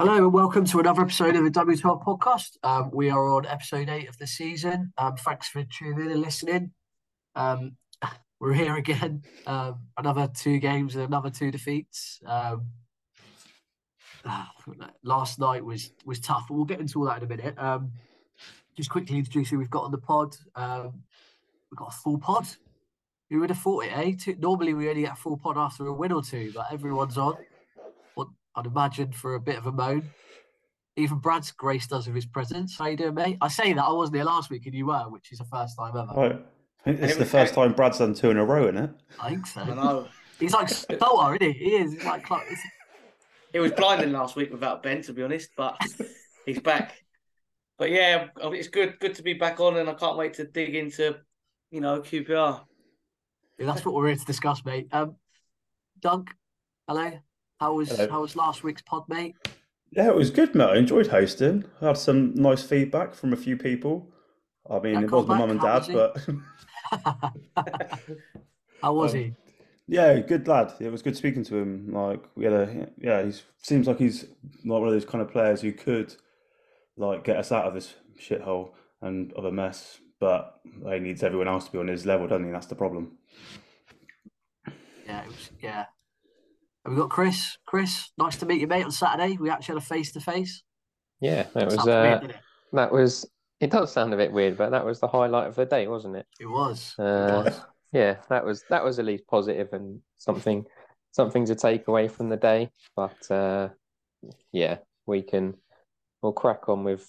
Hello and welcome to another episode of the W12 podcast. Um, we are on episode eight of the season. Um, thanks for tuning in and listening. Um, we're here again. Um, another two games and another two defeats. Um, last night was was tough, but we'll get into all that in a minute. Um, just quickly introduce who we've got on the pod. We've got a full pod. Who would have thought it, eh? Normally we only get a full pod after a win or two, but everyone's on. What I'd imagine for a bit of a moan. Even Brad's graced us with his presence. How are you doing, mate? I say that I wasn't here last week and you were, which is the first time ever. Right. I think this is the first time Brad's done two in a row, isn't it? I think so. I know. He's like Stoller, isn't he? He is. He's like, Clark- it's- It was blinding last week without Ben, to be honest, but he's back. But yeah, it's good good to be back on, and I can't wait to dig into, you know, QPR. Yeah, that's what we're here to discuss, mate. Um, Dunk, hello. How was Hello. how was last week's pod, mate? Yeah, it was good, mate. I enjoyed hosting. I had some nice feedback from a few people. I mean, Yeah, it was my mum and dad, but how was Um, he? yeah, good lad. It was good speaking to him. Like, we had a yeah. He seems like he's not one of those kind of players who could like get us out of this shithole and of a mess, but he needs everyone else to be on his level, doesn't he? That's the problem. Yeah, it was. Yeah. Have we got Chris? Chris, nice to meet you, mate. On Saturday, we actually had a face to face. Yeah, that was Sounds weird, uh, that was. It does sound a bit weird, but that was the highlight of the day, wasn't it? It was. It Uh, was. yeah, that was that was at least positive and something something to take away from the day. But uh, yeah, we can we'll crack on with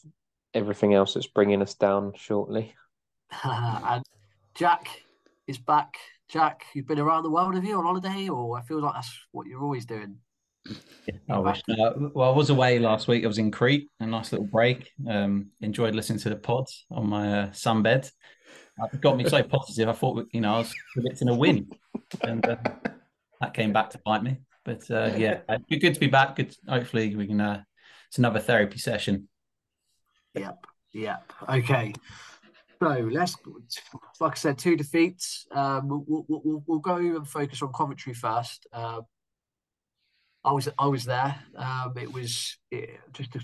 everything else that's bringing us down shortly. and Jack is back. Jack, you've been around the world, have you, on holiday? Or I feel like that's what you're always doing. I wish. Uh, well, I was away last week. I was in Crete, a nice little break. Um, enjoyed listening to the pods on my uh, sunbed. It got me so positive. I thought, you know, I was predicting a win, and uh, that came back to bite me. But uh, yeah, uh, good, good to be back. Good. Hopefully, we can. Uh, it's another therapy session. Yep. Yep. Okay. So let's, like I said, two defeats. Um, we'll, we'll, we'll, go and focus on Coventry first. Um, I was I was there. Um, it was eh, just a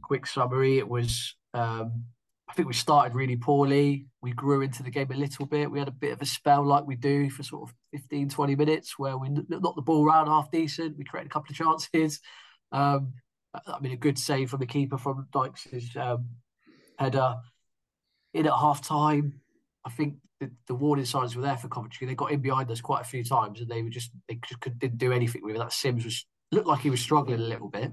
quick summary. It was um, I think we started really poorly. We grew into the game a little bit. We had a bit of a spell like we do for sort of 15, 20 minutes where we knocked the ball around half decent. We created a couple of chances. Um, I mean, a good save from the keeper from Dykes' um, header. In at half time, I think the, the warning signs were there for Coventry. They got in behind us quite a few times, and they were just they just could, didn't do anything with it. That Simms was looked like he was struggling a little bit.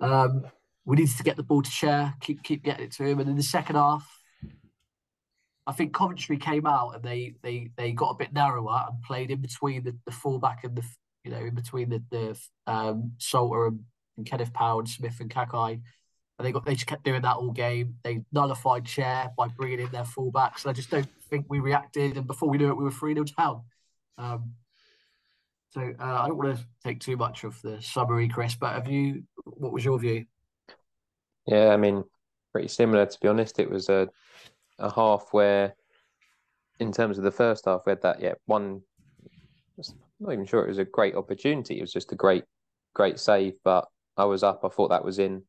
Um, we needed to get the ball to Chair, keep keep getting it to him, and in the second half, I think Coventry came out and they they they got a bit narrower and played in between the, the fullback and the you know in between the the um, Salter and, and Kenneth Paal and Smyth and Kakay. And they got they just kept doing that all game. They nullified Chair by bringing in their fullbacks. And I just don't think we reacted. And before we knew it, we were 3 0 down. Um, so uh, I don't want to take too much of the summary, Chris, but have you, what was your view? Yeah, I mean, pretty similar to be honest. It was a a half where, in terms of the first half, we had that yeah one. I'm not even sure it was a great opportunity. It was just a great, great save. But I was up. I thought that was in.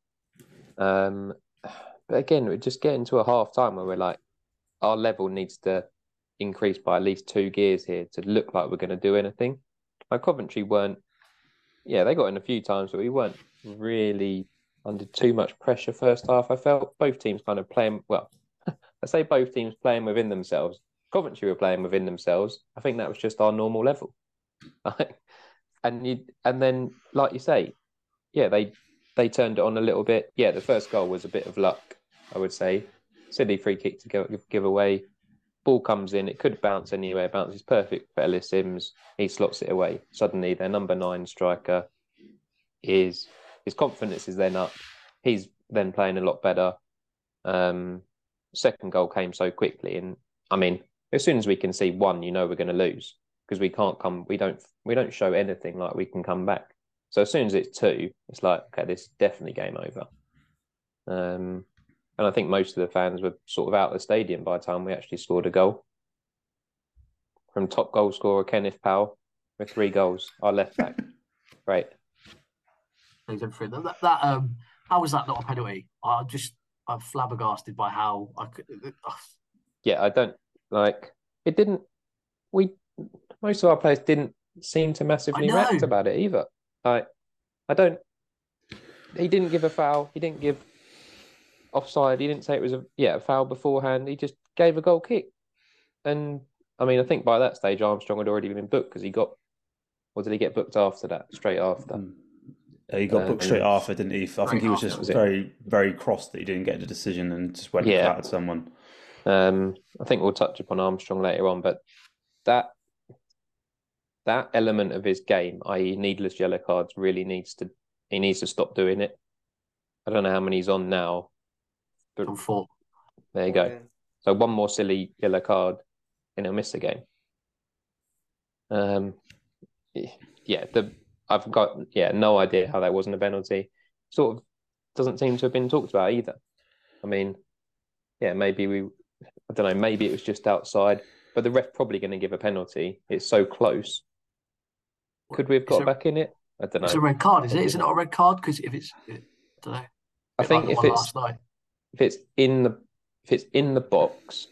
Um, but again, we're just getting to a half time where we're like, our level needs to increase by at least two gears here to look like we're going to do anything. Like Coventry weren't, yeah, they got in a few times, but we weren't really under too much pressure first half. I felt both teams kind of playing well. I say both teams playing within themselves. Coventry were playing within themselves. I think that was just our normal level. and you and then like you say, yeah, they they turned it on a little bit. Yeah, the first goal was a bit of luck, I would say. Silly free kick to give, away. Ball comes in, it could bounce anywhere. It bounces perfect for Ellis Simms. He slots it away. Suddenly, their number nine striker is his confidence is then up. He's then playing a lot better. Um, second goal came so quickly, and I mean, as soon as we can see one, you know we're going to lose because we can't come. We don't. We don't show anything like we can come back. So as soon as it's two, it's like okay, this is definitely game over. Um, and I think most of the fans were sort of out of the stadium by the time we actually scored a goal. From top goal scorer Kenneth Paal with three goals, our left back. Right. That, that um, how was that not a penalty? I just I'm flabbergasted by how I could. Uh, yeah, I don't like it. Didn't we? Most of our players didn't seem to massively react about it either. Like, I don't. He didn't give a foul. He didn't give offside. He didn't say it was a yeah a foul beforehand. He just gave a goal kick, and I mean I think by that stage Armstrong had already been booked because he got. Or did he get booked after that? Straight after. Mm. he got booked straight after, didn't he? I think he was just was very, very cross that he didn't get the decision and just went yeah. at someone. Um, I think we'll touch upon Armstrong later on, but that that element of his game, i.e., needless yellow cards, really needs to he needs to stop doing it. I don't know how many he's on now, but on four. There you go. So one more silly yellow card, and he'll miss the game. Um, yeah, the I've got yeah no idea how that wasn't a penalty. Sort of doesn't seem to have been talked about either. I mean, yeah, maybe we I don't know, maybe it was just outside, but the ref probably going to give a penalty. It's so close. Could we have got back in it? I don't know. It's a red card, is it? Is it not a red card? Because if it's, I don't know. I think like if it's if it's in the if it's in the box,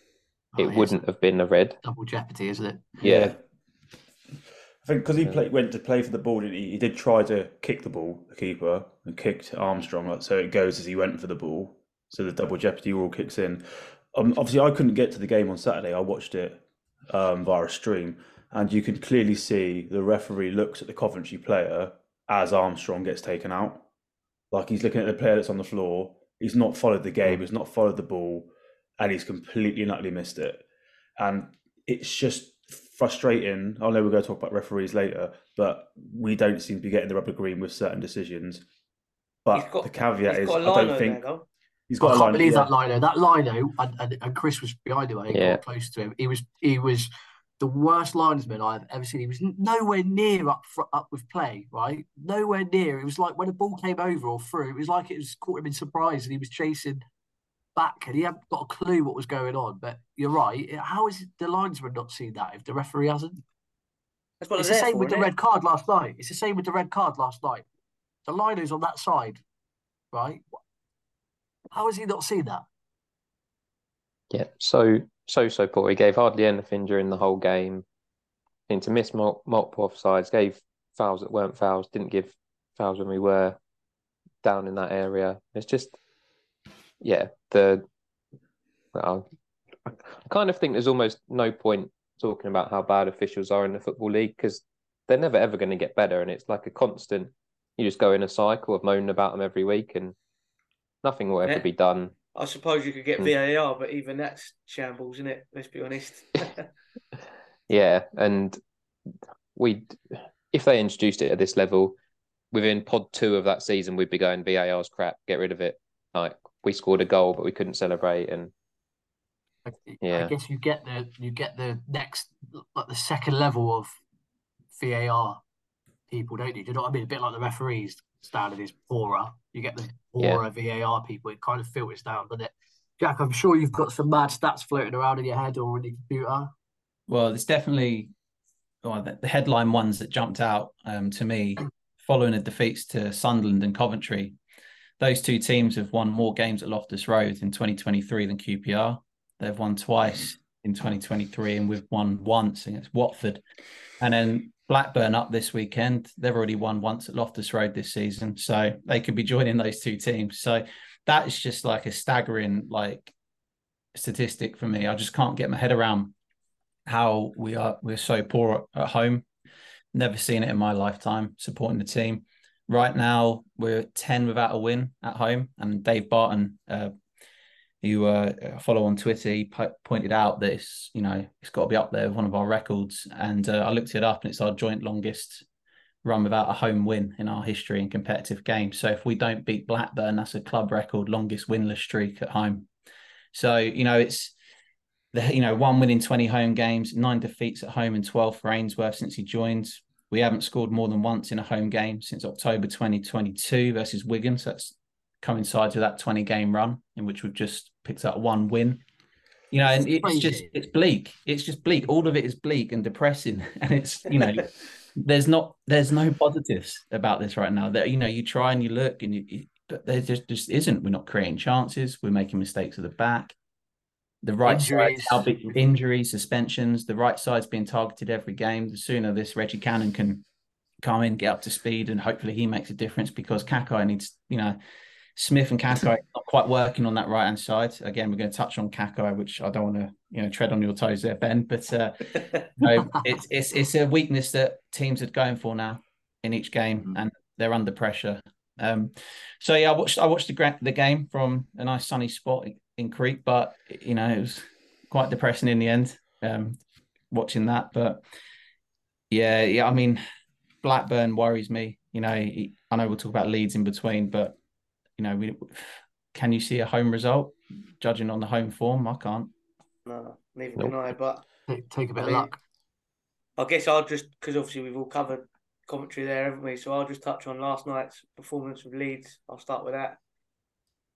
oh, it wouldn't have been a red. Double jeopardy, isn't it? Yeah. yeah. I think because he play, went to play for the ball, he? he? did try to kick the ball, the keeper, and kicked Armstrong, so it goes as he went for the ball. So the double jeopardy rule kicks in. Um, obviously, I couldn't get to the game on Saturday. I watched it um, via a stream, and you can clearly see the referee looks at the Coventry player as Armstrong gets taken out. Like he's looking at the player that's on the floor. He's not followed the game. He's not followed the ball, and he's completely and utterly missed it. And it's just frustrating. I know we're going to talk about referees later, but we don't seem to be getting the rubber green with certain decisions. But got, the caveat is, I don't think there, he's got. I can't believe yeah. that Lino. That Lino, and, and, and Chris was behind him. Yeah. close to him. He was. He was the worst linesman I've ever seen. He was nowhere near up up with play, right? Nowhere near. It was like when a ball came over or through, it was like it was caught him in surprise and he was chasing back and he hadn't got a clue what was going on. But you're right. How is the linesman not seen that if the referee hasn't? It's the same for, with the it? red card last night. It's the same with the red card last night. The lino's on that side, right? How has he not seen that? Yeah, so so so poor. He gave hardly anything during the whole game. Seemed to miss multiple offsides. Gave fouls that weren't fouls. Didn't give fouls when we were down in that area. It's just, yeah, the. Well, I kind of think there's almost no point talking about how bad officials are in the football league because they're never ever going to get better, and it's like a constant. You just go in a cycle of moaning about them every week, and nothing will ever yeah. be done. I suppose you could get hmm. VAR, but even that's shambles, isn't it? Let's be honest. yeah, and we, if they introduced it at this level, within pod two of that season, we'd be going VAR's crap, get rid of it. Like we scored a goal, but we couldn't celebrate, and yeah, I guess you get the you get the next like the second level of VAR people, don't you? Do you know what I mean? A bit like the referees. Standard is poorer. You get the poorer yeah. VAR people. It kind of filters down, doesn't it? Jack, I'm sure you've got some mad stats floating around in your head or in your computer. Well, there's definitely well, the headline ones that jumped out um, to me following the defeats to Sunderland and Coventry. Those two teams have won more games at Loftus Road in 2023 than QPR. They've won twice in 2023, and we've won once against Watford. And then Blackburn up this weekend. They've already won once at Loftus Road this season, so they could be joining those two teams. So that is just like a staggering like statistic for me. I just can't get my head around how we are we're so poor at home. Never seen it in my lifetime supporting the team. Right now we're 10 without a win at home and Dave Barton uh, who uh, follow on Twitter, he pointed out that it's you know it's got to be up there with one of our records, and uh, I looked it up, and it's our joint longest run without a home win in our history in competitive games. So if we don't beat Blackburn, that's a club record longest winless streak at home. So you know it's the you know one win in twenty home games, nine defeats at home, and twelve for Ainsworth since he joined. We haven't scored more than once in a home game since October 2022 versus Wigan. So that's coincides with that 20 game run in which we've just picked up one win. You know, and it's just it's bleak. It's just bleak. All of it is bleak and depressing. And it's you know, there's not there's no positives about this right now. That you know, you try and you look and you, but there just just isn't. We're not creating chances. We're making mistakes at the back. The right injuries. side, big injuries, suspensions. The right side's being targeted every game. The sooner this Reggie Cannon can come in, get up to speed, and hopefully he makes a difference because Kakay needs, you know, Smyth and Kakay not quite working on that right hand side. Again, we're going to touch on Kakay, which I don't want to you know tread on your toes there, Ben. But uh, no, it's it's it's a weakness that teams are going for now in each game, mm-hmm. and they're under pressure. Um, so yeah, I watched I watched the the game from a nice sunny spot in Crete, but you know it was quite depressing in the end. Um, watching that, but yeah, yeah, I mean Blackburn worries me. You know, I know we'll talk about Leeds in between, but you know, we can you see a home result judging on the home form? I can't. No, neither nope. can I. But take, take a bit I mean, of luck. I guess I'll just because obviously we've all covered commentary there, haven't we? So I'll just touch on last night's performance with Leeds. I'll start with that.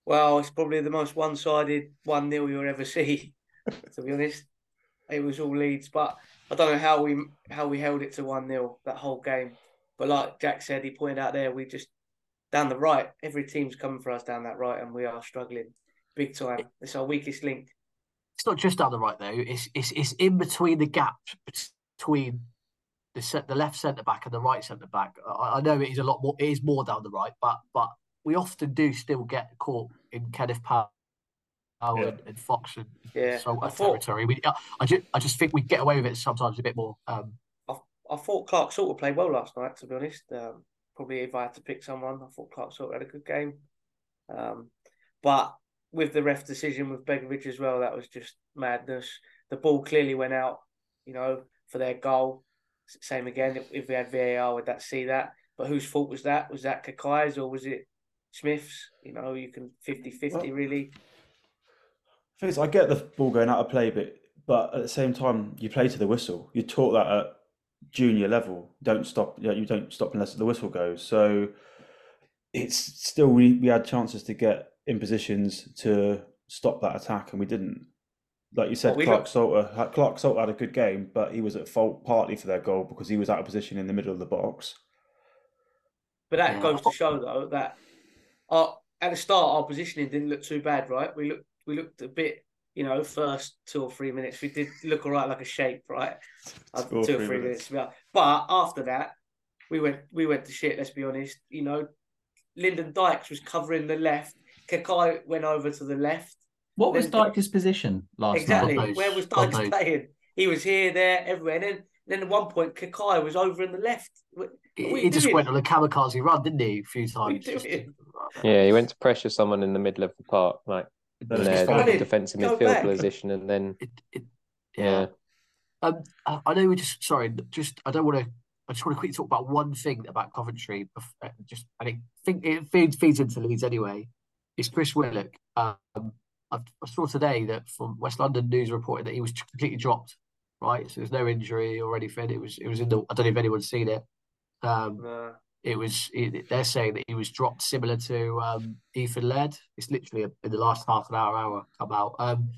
Well, it's probably the most one-sided one 0 you'll ever see. to be honest, it was all Leeds, but I don't know how we how we held it to one 0 that whole game. But like Jack said, he pointed out there, we just down the right. Every team's coming for us down that right, and we are struggling big time. It's our weakest link. It's not just down the right though. It's it's it's in between the gap between the set, the left centre back and the right centre back. I, I, know it is a lot more. It is more down the right, but but we often do still get caught in Kenneth Paal yeah. and, and, Fox and yeah. so I thought, territory. We, I just I just think we get away with it sometimes a bit more. Um, I, I thought Clark sort of played well last night. To be honest, um, probably if I had to pick someone, I thought Clarke-Salter had a good game. Um, but with the ref decision with Begovic as well, that was just madness. The ball clearly went out, you know, for their goal. Same again, if, we had VAR, would that see that? But whose fault was that? Was that Kakay's or was it Smyth's? You know, you can 50 50 well, really. Things I get the ball going out of play, but but at the same time, you play to the whistle. You taught that at junior level. Don't stop. You, know, you don't stop unless the whistle goes. So it's still we, we had chances to get in positions to stop that attack, and we didn't. Like you said, well, Clarke-Salter. Uh, Clarke-Salter had a good game, but he was at fault partly for their goal because he was out of position in the middle of the box. But that goes to show, though, that our, at the start our positioning didn't look too bad, right? We looked we looked a bit you know, first two or three minutes, we did look all right like a shape, right? two, uh, or, two three or three minutes. minutes. But after that, we went we went to shit. Let's be honest. You know, Lyndon Dykes was covering the left. Kakay went over to the left. What was Dykes' position last exactly. night? Exactly. Where was Dykes playing? He was here, there, everywhere. And then, then at one point, Kakay was over in the left. he just went on a kamikaze run, didn't he? A few times. Yeah, he went to pressure someone in the middle of the park, like in their defensive midfield position, and then it, it, yeah. yeah. Um, I know we just sorry, just I don't want to. I just want to quickly talk about one thing about Coventry. Uh, just I think it feeds feeds into Leeds anyway. It's Chris Willock? Um, I saw today that from West London News reported that he was completely dropped. Right, so there's no injury or anything. It was it was in the. I don't know if anyone's seen it. Um, it was it, they're saying that he was dropped similar to um, Ethan Laird. It's literally a, in the last half an hour hour come out. Um,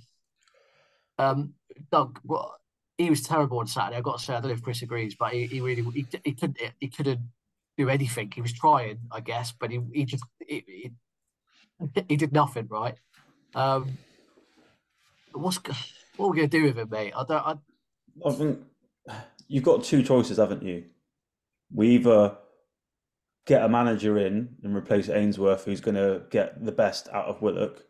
um, Doug, what he was terrible on Saturday. I've got to say, I don't know if Chris agrees, but he, he really he, he couldn't he couldn't do anything. He was trying, I guess, but he he just he, he, he did nothing right. Um, what's what are we gonna do with him, mate? I don't. I, I think you've got two choices, haven't you? We either get a manager in and replace Ainsworth, who's going to get the best out of Willock,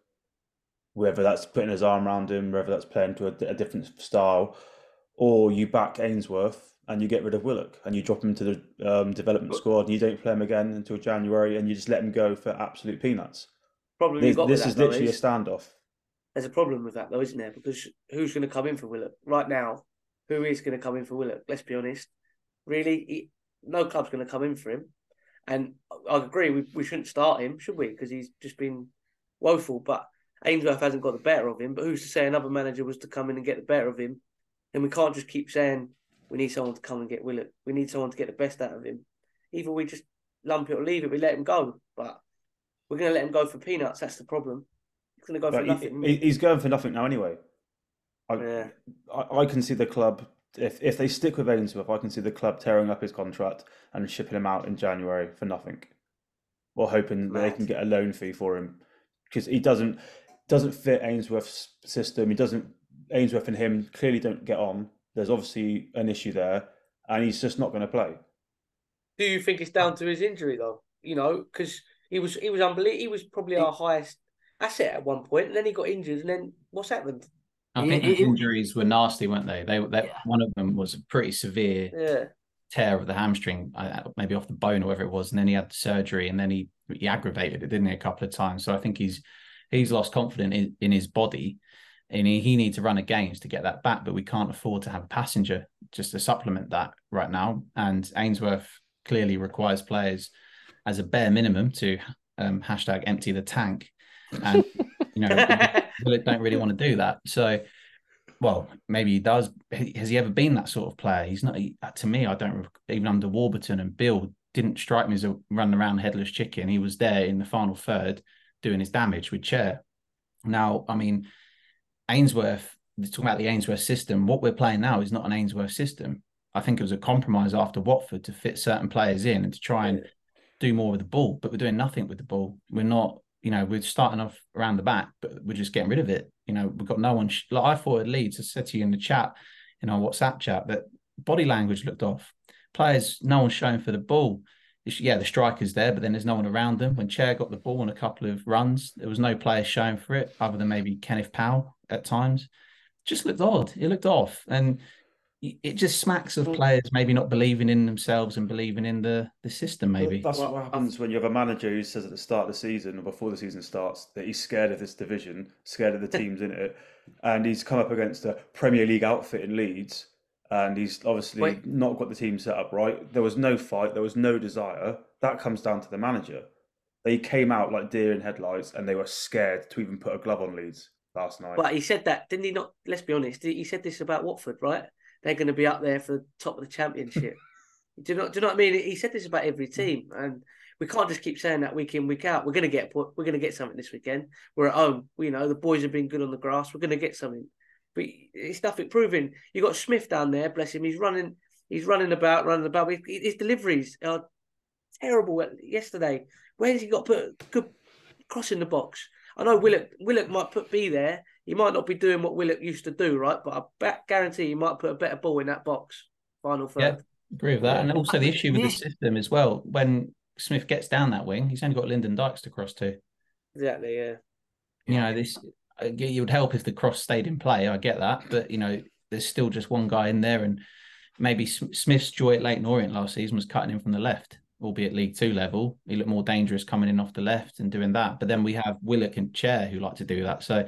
whether that's putting his arm around him, whether that's playing to a, a different style, or you back Ainsworth and you get rid of Willock and you drop him to the um, development squad and you don't play him again until January and you just let him go for absolute peanuts. Problem This, got this is literally a standoff. there's a problem with that though, isn't there? Because who's going to come in for Willock right now? Who is going to come in for Willock? Let's be honest. Really, he, no club's going to come in for him. And I agree, we, we shouldn't start him, should we? Because he's just been woeful. But Ainsworth hasn't got the better of him. But who's to say another manager was to come in and get the better of him? And we can't just keep saying we need someone to come and get Willock. We need someone to get the best out of him. Either we just lump it or leave it. We let him go. But we're going to let him go for peanuts. That's the problem. He's going to go for But nothing. he, he- he's going for nothing now anyway. I, Yeah. I, I can see the club if if they stick with Ainsworth, I can see the club tearing up his contract and shipping him out in January for nothing, or hoping that they can get a loan fee for him because he doesn't doesn't fit Ainsworth's system. He doesn't Ainsworth and him clearly don't get on. There's obviously an issue there, and he's just not going to play. Do you think it's down to his injury though? You know, because he was he was unbelievable. He was probably our highest asset at one point, and then he got injured, and then what's happened? I think it- those injuries were nasty, weren't they? They, they Yeah. one of them was a pretty severe Yeah, tear of the hamstring, maybe off the bone or whatever it was, and then he had surgery, and then he he aggravated it, didn't he, a couple of times? So I think he's he's lost confidence in, in his body, and he, he needs to run a games to get that back. But we can't afford to have a passenger just to supplement that right now. And Ainsworth clearly requires players as a bare minimum to um, hashtag empty the tank, and you know Willock don't really want to do that. So, well, maybe he does. Has he ever been that sort of player? He's not. He, uh, to me, I don't. Even under Warburton and Beale, didn't strike me as a run around headless chicken. He was there in the final third doing his damage with Chair. Now, I mean, Ainsworth. Talking about the Ainsworth system, what we're playing now is not an Ainsworth system. I think it was a compromise after Watford to fit certain players in and to try and do more with the ball, but we're doing nothing with the ball. We're not, you know, we're starting off around the back, but we're just getting rid of it. You know, we've got no one. Sh- like I thought at Leeds, I said to you in the chat, in our WhatsApp chat, that body language looked off. Players, no one's showing for the ball. It's- Yeah, the striker's there, but then there's no one around them. When Chair got the ball on a couple of runs, there was no players showing for it other than maybe Kenneth Paal at times. Just looked odd. It looked off. And it just smacks of mm. players maybe not believing in themselves and believing in the the system maybe That's what happens when you have a manager who says at the start of the season or before the season starts that he's scared of this division, scared of the teams in it, and he's come up against a Premier League outfit in Leeds, and he's obviously Wait. not got the team set up right. There was no fight, there was no desire. That comes down to the manager. They came out like deer in headlights, and they were scared to even put a glove on Leeds last night. but he said that, didn't he? Not. Let's be honest. He said this about Watford, right? They're going to be up there for the top of the championship. do you know? Do you know what I mean? He said this about every team, and we can't just keep saying that week in, week out. We're going to get we're going to get something this weekend. We're at home. You know, the boys have been good on the grass. We're going to get something. But it's nothing proving. You got Smyth down there, bless him. He's running. He's running about, running about. His, his deliveries are terrible. Yesterday, where's he got put good cross in the box? I know Willock Willock might put B there. He might not be doing what Willock used to do, right? But I bet, guarantee he might put a better ball in that box. Final third. yeah agree with that and also the issue with the system as well when Smyth gets down that wing he's only got Lyndon Dykes to cross to Exactly. Yeah. you know this uh, it would help if the cross stayed in play I get that but you know there's still just one guy in there and maybe Smyth's joy at Leyton Orient last season was cutting in from the left albeit League Two level he looked more dangerous coming in off the left and doing that but then we have Willock and Chair who like to do that so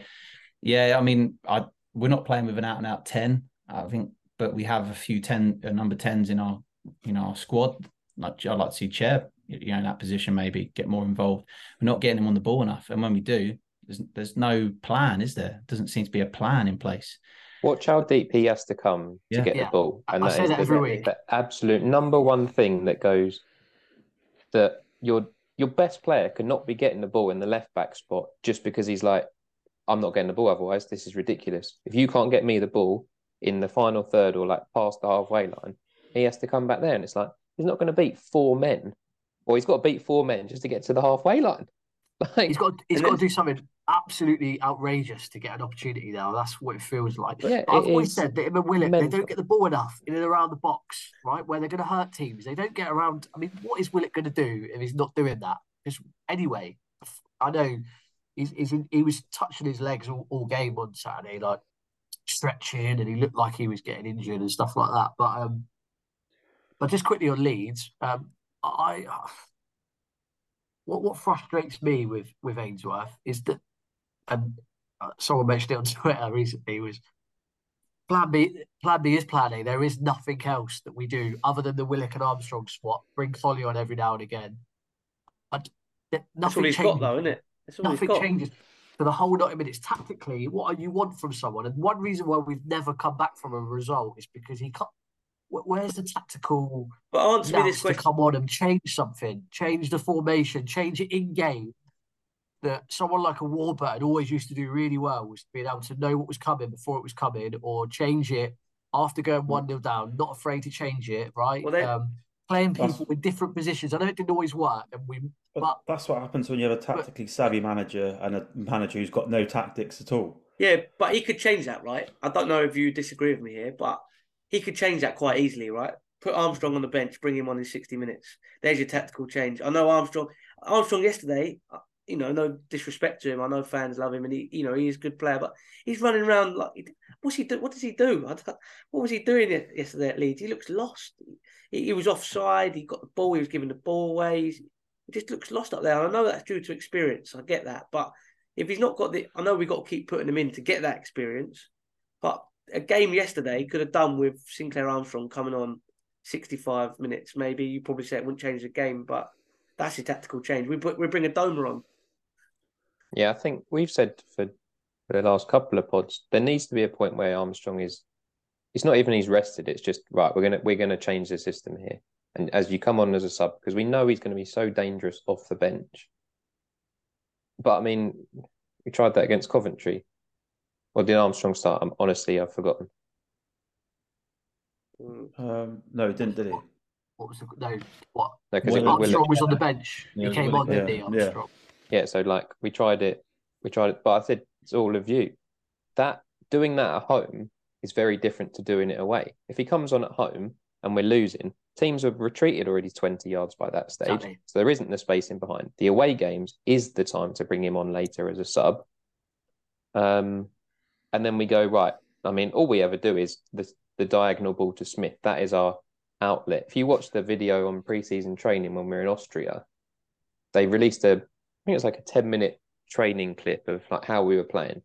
yeah I mean I we're not playing with an out and out 10 I think but we have a few 10 uh, number 10s in our you know our squad like I'd like to see Chair you know in that position maybe get more involved we're not getting him on the ball enough and when we do there's, there's no plan is there doesn't seem to be a plan in place Watch how deep he has to come to get Yeah. the ball. I- And I that say is that the, every week. the absolute number one thing that goes that your your best player cannot be getting the ball in the left back spot just because he's like, I'm not getting the ball otherwise. This is ridiculous. If you can't get me the ball in the final third or like past the halfway line, he has to come back there. And it's like, he's not going to beat four men, or he's got to beat four men just to get to the halfway line. Like, he's got he's got to do something absolutely outrageous to get an opportunity there. That's what it feels like. Yeah, I've always said that him and Willock, they don't get the ball enough in and around the box, right? Where they're going to hurt teams. They don't get around. I mean, what is Willock going to do if he's not doing that? Because anyway, I know he's, he's in, he was touching his legs all, all game on Saturday, like stretching, and he looked like he was getting injured and stuff like that. But um, but just quickly on Leeds, um, I what what frustrates me with with Ainsworth is that, and uh, someone mentioned it on Twitter recently was. Plan B, Plan B is Plan A. There is nothing else that we do other than the Willock and Armstrong swap. Bring Foley on every now and again. Nothing That's all he's changes. got, though, isn't it? Nothing changes for the whole 90 minutes. Tactically, what you want from someone, and one reason why we've never come back from a result is because he can't, where's the tactical? But answer me this question: come on and change something, change the formation, change it in game. That someone like a Warburton always used to do really well was being able to know what was coming before it was coming, or change it after going one 0 down, not afraid to change it. Right, well, they, um, playing people with different positions. I know it didn't always work, and we. But, but that's what happens when you have a tactically but, savvy manager and a manager who's got no tactics at all. Yeah, but he could change that, right? I don't know if you disagree with me here, but he could change that quite easily, right? Put Armstrong on the bench, bring him on in 60 minutes. There's your tactical change. I know Armstrong. Armstrong yesterday, you know, no disrespect to him. I know fans love him, and he, you know, he's a good player. But he's running around like, what's he do? What does he do? what was he doing yesterday at Leeds? He looks lost. He, he, was offside. He got the ball. He was giving the ball away. he just looks lost up there. I know that's due to experience. I get that, but if he's not got the, I know we've got to keep putting him in to get that experience. But a game yesterday could have done with Sinclair Armstrong coming on 65 minutes. Maybe you probably say it wouldn't change the game, but that's a tactical change. We put we bring Adomah on. Yeah, I think we've said for, for the last couple of pods there needs to be a point where Armstrong is. It's not even he's rested. It's just right. We're gonna we're gonna change the system here. And as you come on as a sub, because we know he's going to be so dangerous off the bench. But I mean, we tried that against Coventry. Or did Armstrong start? I'm, honestly, I've forgotten. Um, no, he didn't, did he? What was the no? What? No, because Armstrong was on the bench. Yeah, he came on, didn't he? Armstrong. Yeah. Yeah. So like we tried it, we tried it, but I said it's all of you. That doing that at home is very different to doing it away. If he comes on at home and we're losing, teams have retreated already 20 yards by that stage. Exactly. So there isn't the space in behind. The away games is the time to bring him on later as a sub. Um, and then we go right. I mean, all we ever do is the the diagonal ball to Smyth. That is our outlet. If you watch the video on preseason training when we are in Austria, they released a think it's like a ten minute training clip of like how we were playing.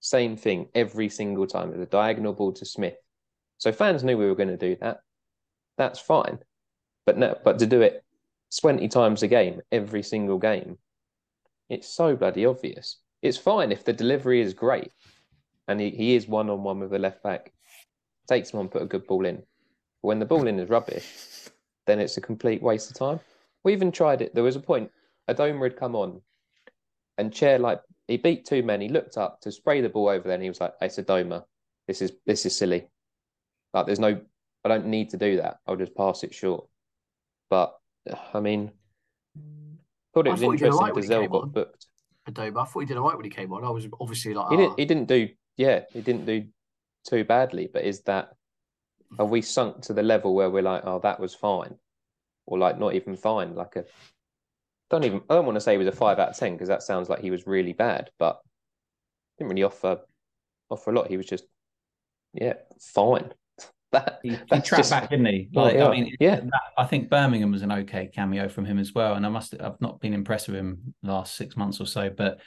Same thing every single time. There's a diagonal ball to Smyth. So fans knew we were going to do that. That's fine. But no, but to do it 20 times a game, every single game, it's so bloody obvious. It's fine if the delivery is great and he, he is one on one with the left back. Takes him on, put a good ball in. But when the ball in is rubbish, then it's a complete waste of time. We even tried it. There was a point, Adomah had come on, and Chair like he beat two men. He looked up to spray the ball over there, and he was like, "It's Adomah. This is this is silly. Like, there's no, I don't need to do that. I'll just pass it short." But I mean, thought it was interesting because Zell got on. booked. Adomah, I thought he did all right when he came on. I was obviously like, he, didn't, ah. he didn't do yeah, he didn't do too badly. But is that have we sunk to the level where we're like, oh, that was fine, or like not even fine? Like a don't even I don't want to say he was a five out of ten because that sounds like he was really bad, but didn't really offer offer a lot. He was just yeah fine. that he, he trapped just, back, didn't he? Like I mean, yeah, that, I think Birmingham was an okay cameo from him as well, and I must I've not been impressed with him last six months or so, but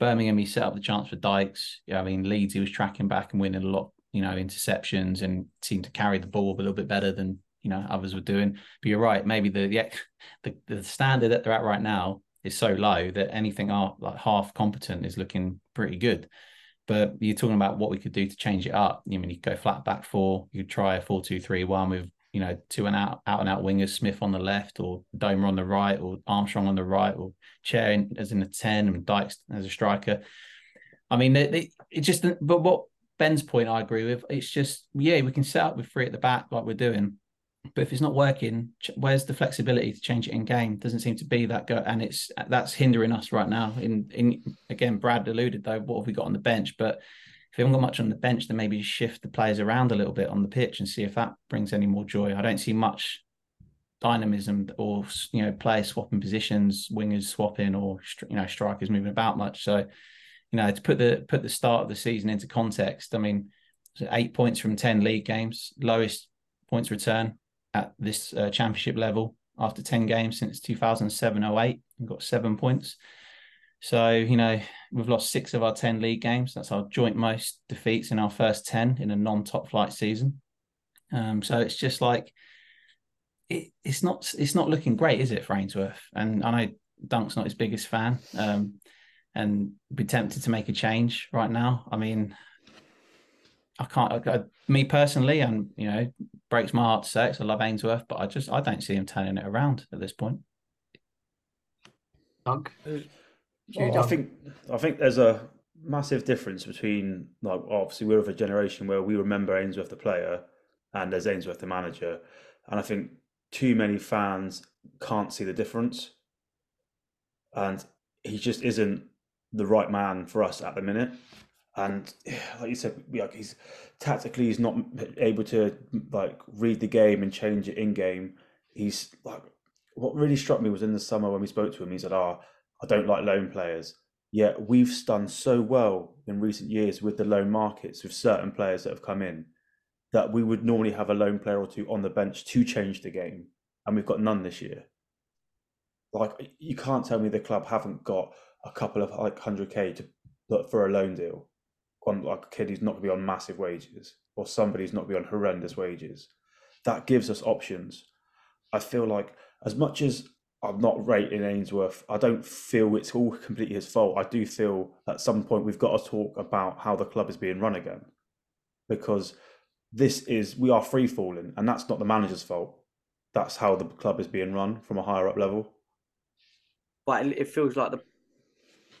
Birmingham, he set up the chance for Dykes. Yeah, I mean, Leeds, he was tracking back and winning a lot, you know, interceptions and seemed to carry the ball a little bit better than you know others were doing. But you're right, maybe the the the standard that they're at right now is so low that anything like half competent is looking pretty good. But you're talking about what we could do to change it up. You I mean you go flat back four, you could try a four two three one with you know, two and out out and out wingers, Smyth on the left, or Adomah on the right, or Armstrong on the right, or Chair as in a ten, and Dykes as a striker. I mean, it, it just. But what Ben's point, I agree with. It's just yeah, we can set up with three at the back like we're doing, but if it's not working, where's the flexibility to change it in game? Doesn't seem to be that good, and it's that's hindering us right now. In in again, Brad alluded though, what have we got on the bench? But if we haven't got much on the bench, then maybe shift the players around a little bit on the pitch and see if that brings any more joy. I don't see much dynamism or you know players swapping positions, wingers swapping, or you know strikers moving about much. So you know to put the put the start of the season into context, I mean, eight points from ten league games, lowest points return at this uh, championship level after 10 games since 2007 08 we've got seven points. So you know we've lost six of our 10 league games. That's our joint most defeats in our first 10 in a non-top flight season. Um, so it's just like it, it's not it's not looking great is it for Ainsworth? And I know Dunk's not his biggest fan um, and be tempted to make a change right now. I mean I can't. I, uh, me personally, and you know, breaks my heart to say it. I love Ainsworth, but I just I don't see him turning it around at this point. Doug, uh, well, I think I think there's a massive difference between like obviously we're of a generation where we remember Ainsworth the player and there's Ainsworth the manager, and I think too many fans can't see the difference, and he just isn't the right man for us at the minute and like you said, like he's tactically he's not able to like read the game and change it in game. He's like what really struck me was in the summer when we spoke to him. He said, "Ah, oh, I don't like loan players." Yet we've done so well in recent years with the loan markets with certain players that have come in that we would normally have a loan player or two on the bench to change the game, and we've got none this year. Like you can't tell me the club haven't got a couple of like hundred k to put for a loan deal on like a kid who's not going to be on massive wages or somebody who's not going to be on horrendous wages. That gives us options. I feel like as much as I'm not rating Ainsworth, I don't feel it's all completely his fault. I do feel at some point we've got to talk about how the club is being run again. Because this is we are free falling and that's not the manager's fault. That's how the club is being run from a higher up level. But it feels like the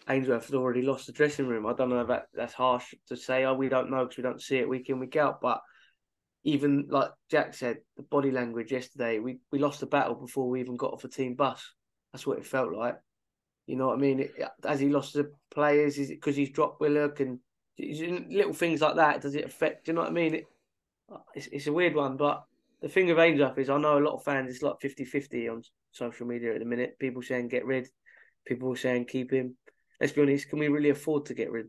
Ainsworth has already lost the dressing room. I don't know if that, that's harsh to say. Oh, we don't know because we don't see it week in, week out. But even like Jack said, the body language yesterday, we, we lost the battle before we even got off a team bus. That's what it felt like. You know what I mean? It, as he lost the players, is it because he's dropped Willock and little things like that? Does it affect? Do you know what I mean? It, it's, it's a weird one, but the thing of Ainsworth is I know a lot of fans, it's like 50 50 on social media at the minute. People saying get rid, people saying keep him let's be honest, can we really afford to get rid?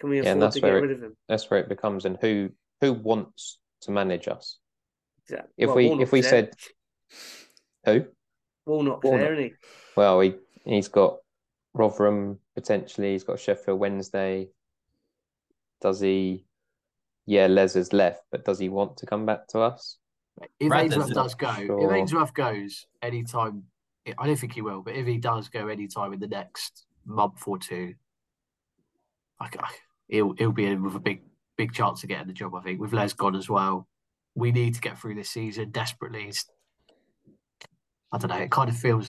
Can we afford yeah, to get rid it, of him? That's where it becomes, and who who wants to manage us? Exactly. If well, we if we said who Warnock, Warnock. there, isn't he? Well, he he's got Rotherham potentially. He's got Sheffield Wednesday. Does he? Yeah, Les has left, but does he want to come back to us? If Ainsworth does go, sure. if Ainsworth goes anytime I don't think he will, but if he does go anytime in the next month or two, I, I, he'll he'll be in with a big big chance of getting the job. I think with Les gone as well, we need to get through this season desperately. I don't know. It kind of feels.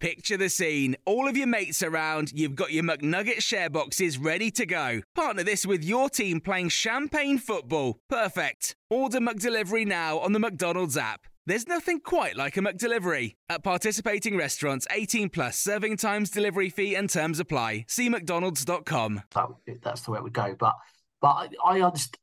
Picture the scene. All of your mates around, you've got your McNugget share boxes ready to go. Partner this with your team playing champagne football. Perfect. Order McDelivery now on the McDonald's app. There's nothing quite like a McDelivery. At participating restaurants, 18 plus serving times, delivery fee, and terms apply. See McDonald's.com. That, that's the way it would go. But but I, I understand.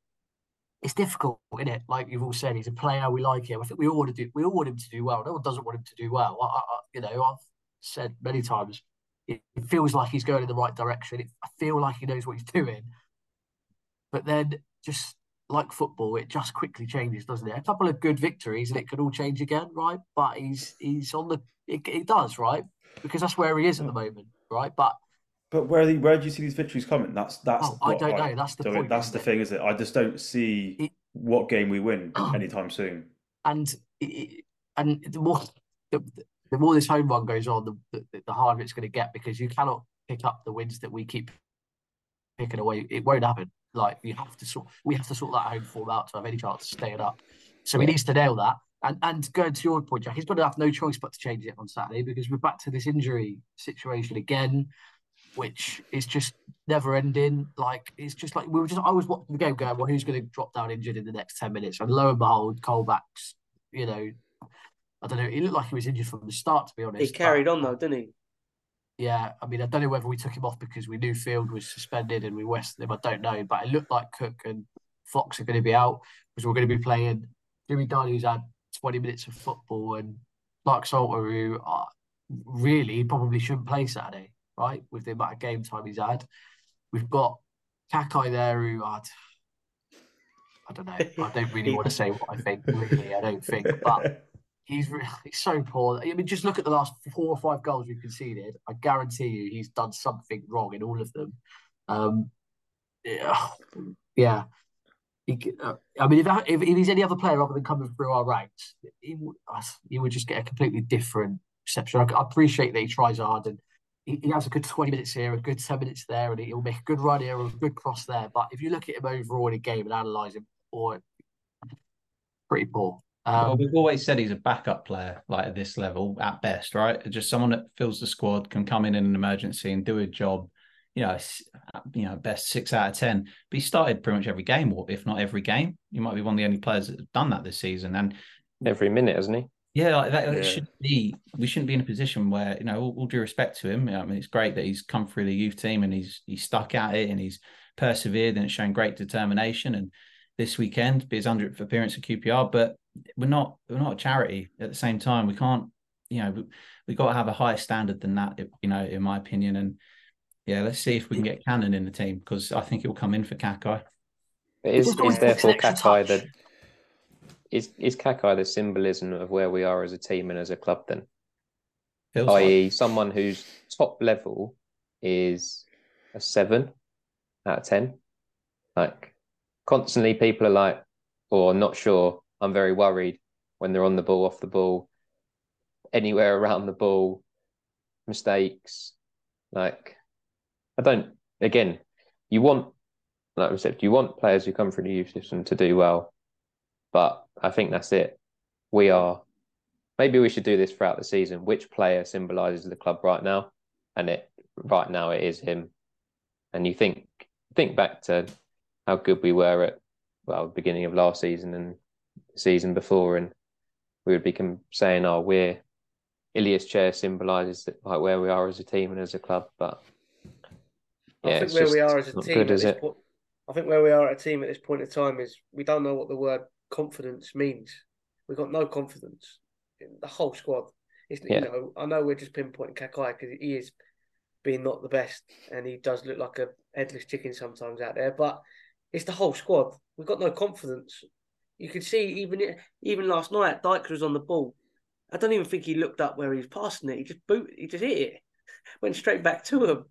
It's difficult, isn't it? Like you've all said, he's a player. We like him. I think we all want to do. We all want him to do well. No one doesn't want him to do well. I, I, you know, I've said many times. It, it feels like he's going in the right direction. It, I feel like he knows what he's doing. but then just like football, it just quickly changes, doesn't it? A couple of good victories and it could all change again, right? But he's he's on the it, it does, right? Because that's where he is at the moment, right? But but where the, where do you see these victories coming? That's that's. Oh, I don't know. That's the point. That's the it? thing, is it? I just don't see it, what game we win anytime soon. And and the more the, the more this home run goes on, the, the, the harder it's going to get because you cannot pick up the wins that we keep picking away. It won't happen. Like you have to sort, we have to sort that home form out to have any chance of staying up. So yeah. he needs to nail that. And and going to your point, Jack, he's going to have no choice but to change it on Saturday because we're back to this injury situation again, which is just never ending. Like it's just like we were just I was watching the game going, well, who's going to drop down injured in the next ten minutes? And lo and behold, Colback's, you know, I don't know. He looked like he was injured from the start, to be honest. He carried but, on though, didn't he? Yeah, I mean, I don't know whether we took him off because we knew Field was suspended and we rested him. I don't know, but it looked like Cook and Fox are going to be out because we're going to be playing Jimmy who's had 20 minutes of football, and Clarke-Salter, who uh, really probably shouldn't play Saturday, right? With the amount of game time he's had. We've got Kakay there, who uh, I don't know. I don't really want to say what I think, really. I don't think, but He's really, so poor. I mean, just look at the last four or five goals we've conceded. I guarantee you, he's done something wrong in all of them. Um, yeah, yeah. He, uh, I mean, if, if, if he's any other player other than coming through our ranks, he, he would just get a completely different reception. I, I appreciate that he tries hard and he, he, has a good 20 minutes here, a good 10 minutes there, and he'll make a good run here or a good cross there. But if you look at him overall in a game and analyse him, or pretty poor. Um, well, we've always said he's a backup player, like at this level at best, right? Just someone that fills the squad, can come in in an emergency and do a job. You know, you know, best six out of ten. But he started pretty much every game, or if not every game. You might be one of the only players that have done that this season, and every minute, hasn't he? Yeah, like that yeah. should be. We shouldn't be in a position where you know, all, all due respect to him. I mean, it's great that he's come through the youth team and he's he's stuck at it and he's persevered and it's shown great determination and this weekend be his 100th appearance at QPR. But we're not we're not a charity at the same time. We can't, you know, we, we got to have a higher standard than that, you know, in my opinion. And yeah, let's see if we can get Cannon in the team because I think it will come in for Kakay Is is therefore Kakay the is is Kakay the symbolism of where we are as a team and as a club then? I.e., like... someone whose top level is a seven out of ten. Like constantly people are like, oh, or not sure, I'm very worried when they're on the ball, off the ball, anywhere around the ball, mistakes. Like, I don't, again, you want, like I said, you want players who come through the youth system to do well. But I think that's it. We are, maybe we should do this throughout the season. Which player symbolises the club right now? And it, right now, it is him. And you think, think back to how good we were at, well, beginning of last season and season before, and we would be saying, "Oh, we're Ilias Chair symbolises like where we are as a team and as a club." But yeah, I think where we are as a team, good, is it? Po- I think where we are at a team at this point in time is we don't know what the word confidence means. We've got no confidence in the whole squad. It's, yeah. You know, I know we're just pinpointing Kakay because he is being not the best, and he does look like a headless chicken sometimes out there. But it's the whole squad. We've got no confidence. You could see even even last night, Dykes was on the ball. I don't even think he looked up where he was passing it. He just boot, he just hit it, went straight back to him.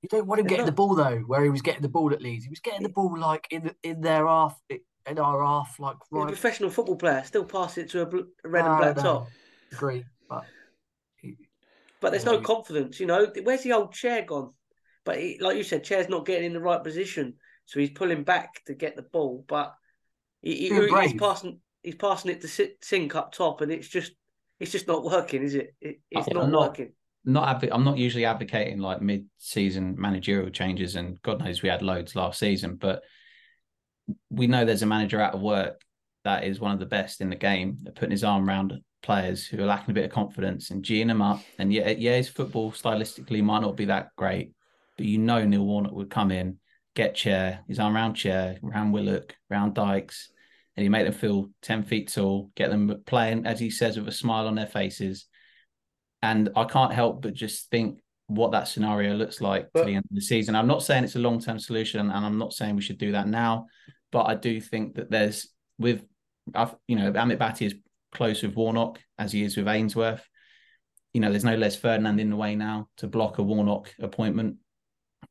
You don't want him getting the ball though, where he was getting the ball at Leeds. He was getting the ball like in the, in their half, in our half, like right. He's a professional football player, still pass it to a, a red and ah, black top. Agree, but he, but there's no confidence. You know, where's the old Chair gone? But he, like you said, Chair's not getting in the right position, so he's pulling back to get the ball, but he, he, he's passing. He's passing it to Sink up top, and it's just it's just not working, is it? it it's not, not, working. Not adv- I'm not usually advocating like mid-season managerial changes, and God knows we had loads last season, but we know there's a manager out of work that is one of the best in the game putting his arm around players who are lacking a bit of confidence and geeing them up. And yeah, yeah, his football stylistically might not be that great, but you know Neil Warnock would come in, get Chair, his arm around Chair, around Willock, around Dykes, and he made them feel 10 feet tall, get them playing, as he says, with a smile on their faces. And I can't help but just think what that scenario looks like But- to the end of the season. I'm not saying it's a long term solution, and I'm not saying we should do that now, but I do think that there's with, I've, you know, Amit Bhatia is close with Warnock as he is with Ainsworth. You know, there's no Les Ferdinand in the way now to block a Warnock appointment.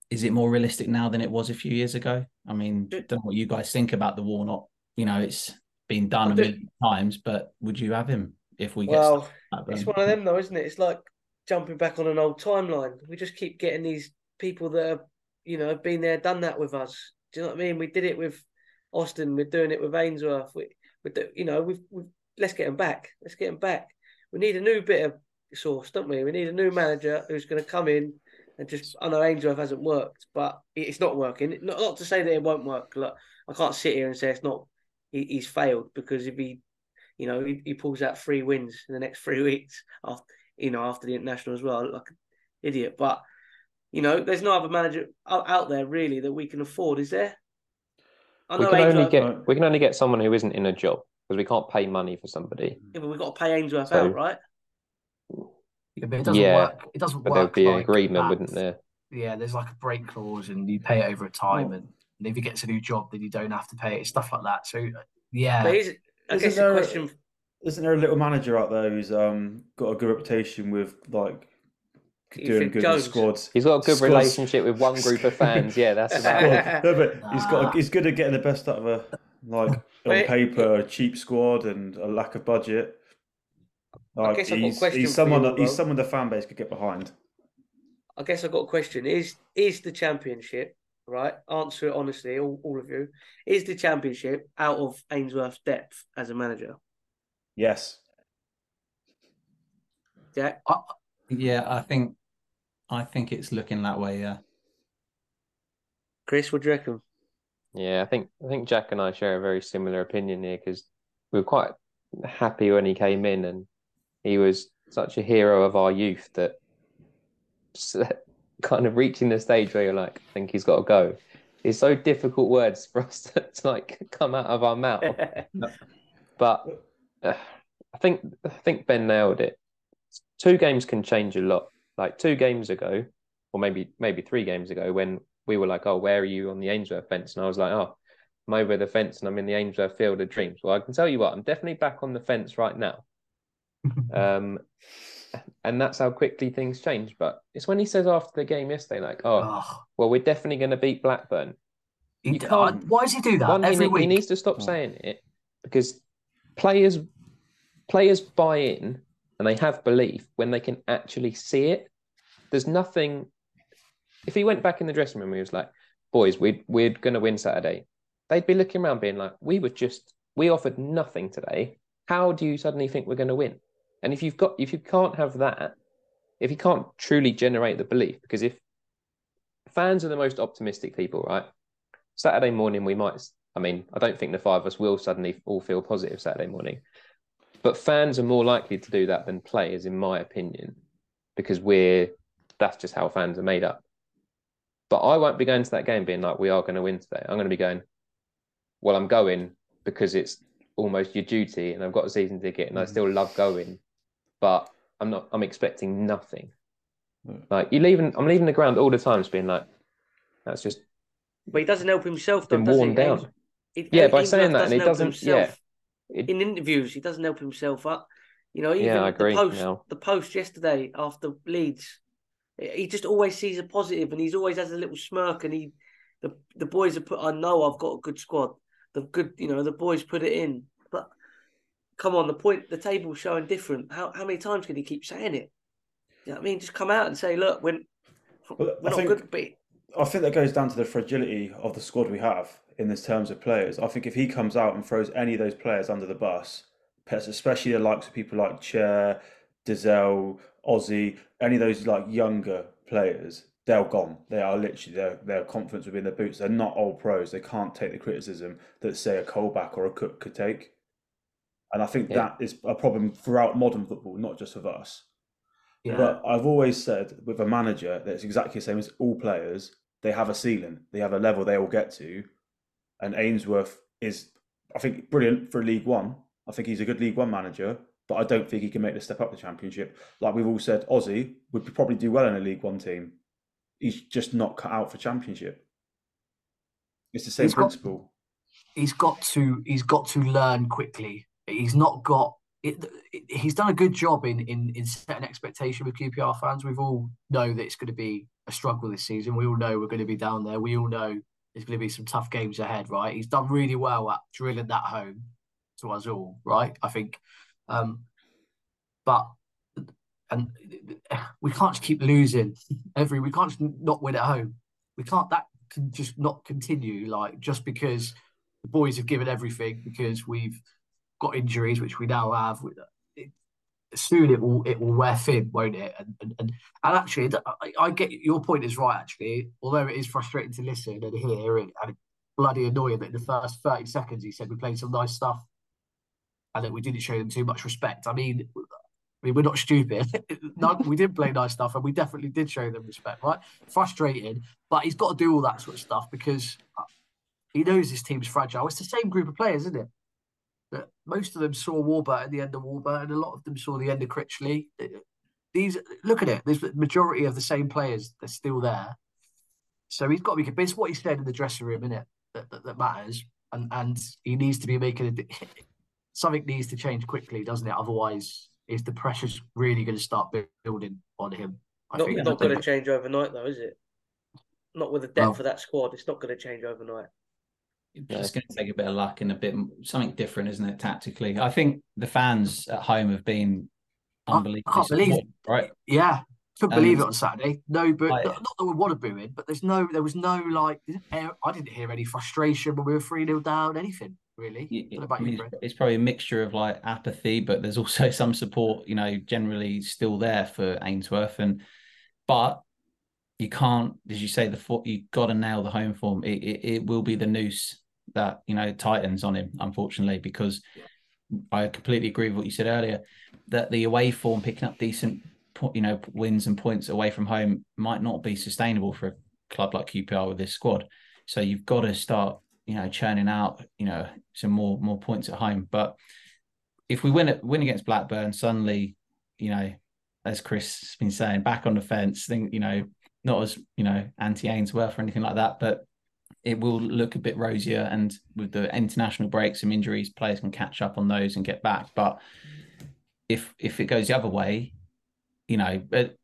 Is it more realistic now than it was a few years ago? I mean, don't know what you guys think about the Warnock. You know, it's been done a million times, but would you have him if we get? Well, like it's one of them though, isn't it? It's like jumping back on an old timeline. We just keep getting these people that have, you know, been there, done that with us. Do you know what I mean? We did it with Austin. We're doing it with Ainsworth. We, we do, you know, we've, we've let's get them back. Let's get them back. We need a new bit of sauce, don't we? We need a new manager who's going to come in and just. I know Ainsworth hasn't worked, but it's not working. Not, not to say that it won't work. Look, I can't sit here and say it's not. He, he's failed because if he, you know, he, he pulls out three wins in the next three weeks after, you know, after the international as well, I look like an idiot. But you know, there's no other manager out, out there really that we can afford, is there? I We know can only get we can only get someone who isn't in a job because we can't pay money for somebody. yeah, but we've got to pay Ainsworth So- out, right? Yeah, but it doesn't Yeah, work. It doesn't But work. there'd be an agreement, that. wouldn't there? Yeah, there's like a break clause, and you pay it over a time, Oh. and if he gets a new job, then you don't have to pay it. Stuff like that. So, yeah, But is, I isn't guess there a- question. Isn't there a little manager out there who's um got a good reputation with like doing good Jones? with squads? He's got a good Squads- relationship with one group of fans. Yeah, that's about it. no, but he's got. A, he's good at getting the best out of a like on paper a cheap squad and a lack of budget. Like, guess I've got a he's, question he's someone you, that he's someone the fan base could get behind. I guess I've got a question. Is is the championship right? Answer it honestly, all, all of you. Is the championship out of Ainsworth's depth as a manager? Yes. Jack, Yeah, I think I think it's looking that way. Yeah. Chris, what do you reckon? Yeah, I think I think Jack and I share a very similar opinion here because we were quite happy when he came in, and he was such a hero of our youth that s- kind of reaching the stage where you're like, I think he's got to go. It's so difficult words for us to, to like come out of our mouth, but uh, I think I think Ben nailed it. Two games can change a lot. Like two games ago, or maybe maybe three games ago, when we were like, "Oh, where are you on the Ainsworth fence?" and I was like, "Oh, I'm over the fence and I'm in the Ainsworth Field of Dreams." Well, I can tell you what, I'm definitely back on the fence right now. um, and that's how quickly things change. But it's when he says after the game yesterday, like, "Oh, oh, well, we're definitely going to beat Blackburn." he, can't- uh, why does he do that One, he, every he week? needs to stop saying it because players players buy in and they have belief when they can actually see it. There's nothing. If he went back in the dressing room, he was like, "Boys, we we're going to win Saturday," they'd be looking around, being like, "We were just we offered nothing today. How do you suddenly think we're going to win?" And if you've got if you can't have that, if you can't truly generate the belief, because if fans are the most optimistic people, right? Saturday morning, we might. I mean, I don't think the five of us will suddenly all feel positive Saturday morning, but fans are more likely to do that than players, in my opinion, because we're that's just how fans are made up. But I won't be going to that game being like, we are going to win today. I'm going to be going, well, I'm going because it's almost your duty and I've got a season ticket and I mm-hmm. still love going, but I'm not, I'm expecting nothing. Like you leaving, I'm leaving the ground all the time, just being like, that's just But he doesn't help himself, though, been does worn he? down. Ains- he- Yeah, by saying that, and he doesn't- yeah. It- in interviews, he doesn't help himself up. You know, even Yeah, I agree the post, now. the post yesterday after Leeds, he just always sees a positive, and he's always has a little smirk. And he, the the boys have put. I know I've got a good squad. The good, you know, the boys put it in. Come on, the point, the table's showing different. How how many times can he keep saying it? You know what I mean? Just come out and say, look, we're I not think- good, but I think that goes down to the fragility of the squad we have in this terms of players. I think if he comes out and throws any of those players under the bus, especially the likes of people like Chair, Dozzell, Ozzy, any of those like younger players, they're gone. They are literally their their confidence will be in their boots. They're not old pros. They can't take the criticism that say a Colback or a Cook could take. And I think Yeah. that is a problem throughout modern football, not just with us. yeah. But I've always said with a manager that's exactly the same as all players. They have a ceiling. They have a level they all get to. And Ainsworth is, I think, brilliant for League One. I think he's a good League One manager. But I don't think he can make the step up the championship. Like we've all said, Aussie would probably do well in a League One team. He's just not cut out for championship. It's the same He's got- principle. he's got to he's got to learn quickly. He's not got it, he's done a good job in, in in setting expectation with QPR fans. We've all know that it's going to be a struggle this season. We all know we're going to be down there. We all know there's going to be some tough games ahead, right? He's done really well at drilling that home to us all, right? I think, um, but and we can't just keep losing every. We can't just not win at home. We can't. That can just not continue. Like just because the boys have given everything because we've got injuries, which we now have. It, soon it will it will wear thin, won't it? And and and, and actually, I, I get your point is right. Actually, although it is frustrating to listen and hear, it and, bloody annoying that in the first thirty seconds he said we played some nice stuff, and that we didn't show them too much respect. I mean. I mean, we're not stupid. no, we did play nice stuff, and we definitely did show them respect, right? Frustrating, but he's got to do all that sort of stuff because he knows his team's fragile. It's the same group of players, isn't it? That most of them saw Warburton at the end of Warburton, a lot of them saw the end of Critchley. These look at it. There's the majority of the same players. They're still there. So he's got to be convinced what he said in the dressing room, innit? That, that, that matters, and and he needs to be making a something needs to change quickly, doesn't it? Otherwise, is the pressure's really going to start building on him? I Not, think. not going to change overnight, though, is it? Not with the depth Well- of that squad. It's not going to change overnight. It's going to take a bit of luck and a bit something different, isn't it? Tactically, I think the fans at home have been unbelievably can't believe supportive, right? Yeah, couldn't And- believe it on Saturday. No, but Like- not, not that we want to boo it, but there's no, there was no like, I didn't hear any frustration when we were three 0 down. Anything really? I about I mean, you, it's, it's probably a mixture of like apathy, but there's also some support, you know, generally still there for Ainsworth. And but you can't, as you say, the foot you got to nail the home form. It, it it will be the noose that you know tightens on him, unfortunately, because I completely agree with what you said earlier that the away form picking up decent, you know, wins and points away from home might not be sustainable for a club like QPR with this squad. So you've got to start, you know, churning out, you know, some more more points at home. But if we win it, win against Blackburn, suddenly, you know, as Chris has been saying, back on the fence, think, you know, not as you know anti Ainsworth or anything like that, but it will look a bit rosier. And with the international breaks, some injuries, players can catch up on those and get back. But if if it goes the other way, you know, but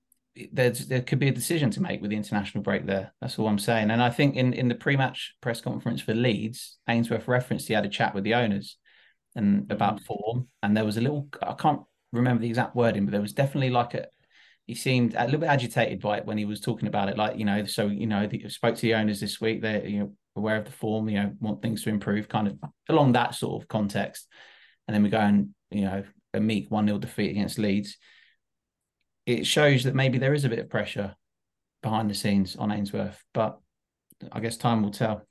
there's there could be a decision to make with the international break there. That's all I'm saying. And I think in in the pre-match press conference for Leeds, Ainsworth referenced he had a chat with the owners and about mm. form, and there was a little I can't remember the exact wording, but there was definitely like a he seemed a little bit agitated by it when he was talking about it. Like, you know, so, you know, the, spoke to the owners this week. They're, you know, aware of the form, you know, want things to improve kind of along that sort of context. And then we go and, you know, a meek 1 0 defeat against Leeds. It shows that maybe there is a bit of pressure behind the scenes on Ainsworth, but I guess time will tell.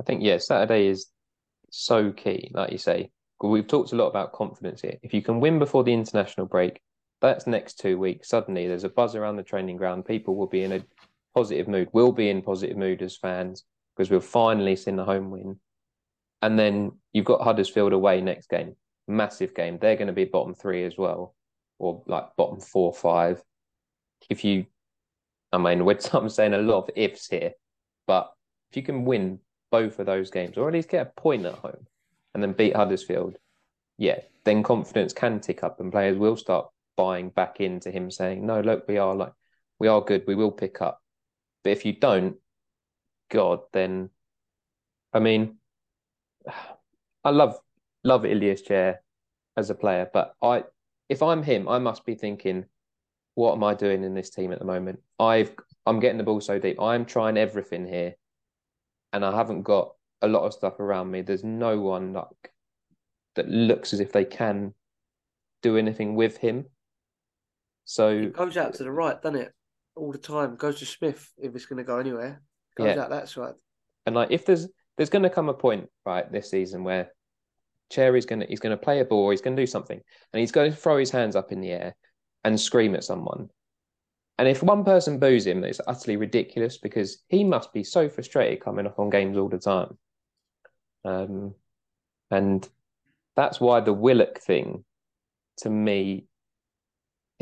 I think yeah, Saturday is so key, like you say. We've talked a lot about confidence here. If you can win before the international break, that's next two weeks. Suddenly there's a buzz around the training ground. People will be in a positive mood. We'll be in positive mood as fans because we've finally seen the home win. And then you've got Huddersfield away next game. Massive game. They're going to be bottom three as well, or like bottom four, five. If you, I mean, I'm saying a lot of ifs here, but if you can win both of those games, or at least get a point at home, and then beat Huddersfield, yeah, then confidence can tick up, and players will start buying back into him, saying, "No, look, we are like, we are good. We will pick up." But if you don't, God, then, I mean, I love love Ilias Chair as a player, but I, if I'm him, I must be thinking, what am I doing in this team at the moment? I've I'm getting the ball so deep. I'm trying everything here, and I haven't got a lot of stuff around me. There's no one like that looks as if they can do anything with him. So It goes out to the right, doesn't it? All the time. Goes to Smyth if it's going to go anywhere. Goes Yeah. out that side. And like if there's there's going to come a point right this season where Cherry's going to he's going to play a ball, he's going to do something, and he's going to throw his hands up in the air and scream at someone. And if one person boos him, it's utterly ridiculous because he must be so frustrated coming off on games all the time. Um, and that's why the Willock thing to me,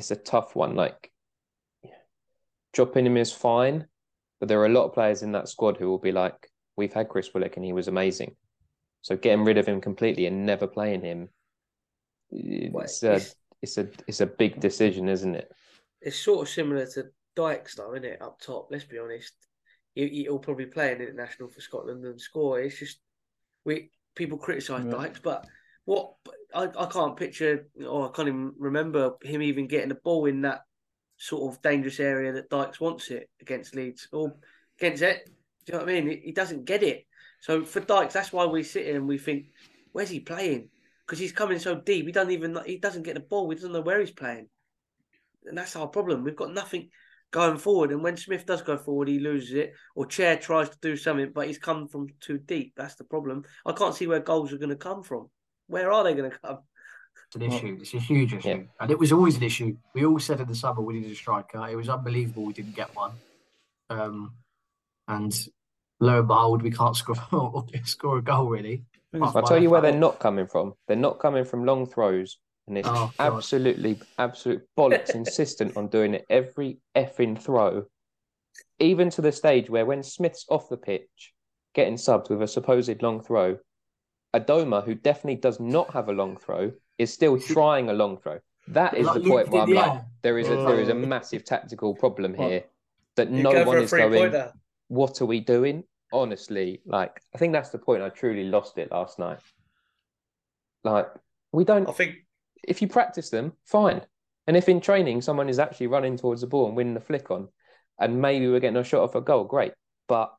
it's a tough one. Like dropping him is fine, but there are a lot of players in that squad who will be like, "We've had Chris Willock and he was amazing." So getting rid of him completely and never playing him, it's a it's- it's a it's a big decision, isn't it? It's sort of similar to Dykes, though, isn't it? Up top, let's be honest. He, he'll probably play an international for Scotland and score. It's just we people criticise Yeah. Dykes, but what I, I can't picture or I can't even remember him even getting the ball in that sort of dangerous area that Dykes wants it against Leeds or against it. Do you know what I mean? He, doesn't get it. So for Dykes, that's why we sit here and we think, where's he playing? Because he's coming so deep. He doesn't even he doesn't get the ball. He doesn't know where he's playing, and that's our problem. We've got nothing going forward. And when Smyth does go forward, he loses it, or Chair tries to do something, but he's come from too deep. That's the problem. I can't see where goals are going to come from. Where are they going to come? It's an issue. It's a huge issue, Yeah. and it was always an issue. We all said in the summer we needed a striker. It was unbelievable we didn't get one, um, and lo and behold, we can't score score a goal really. I'll tell you where they're not coming from. They're not coming from long throws, and it's Oh, God. absolutely, absolute bollocks insistent on doing it every effing throw, even to the stage where when Smyth's off the pitch, getting subbed with a supposed long throw, Adomah, who definitely does not have a long throw, is still trying a long throw. That is Like the point where I'm like, there is a there is a Oh. massive tactical problem Well, here that You no one is going. pointer. What are we doing? Honestly, like I think that's the point. I truly lost it last night. Like we don't I think if you practice them, fine. And if in training someone is actually running towards the ball and winning the flick on, and maybe we're getting a shot off a goal, great. But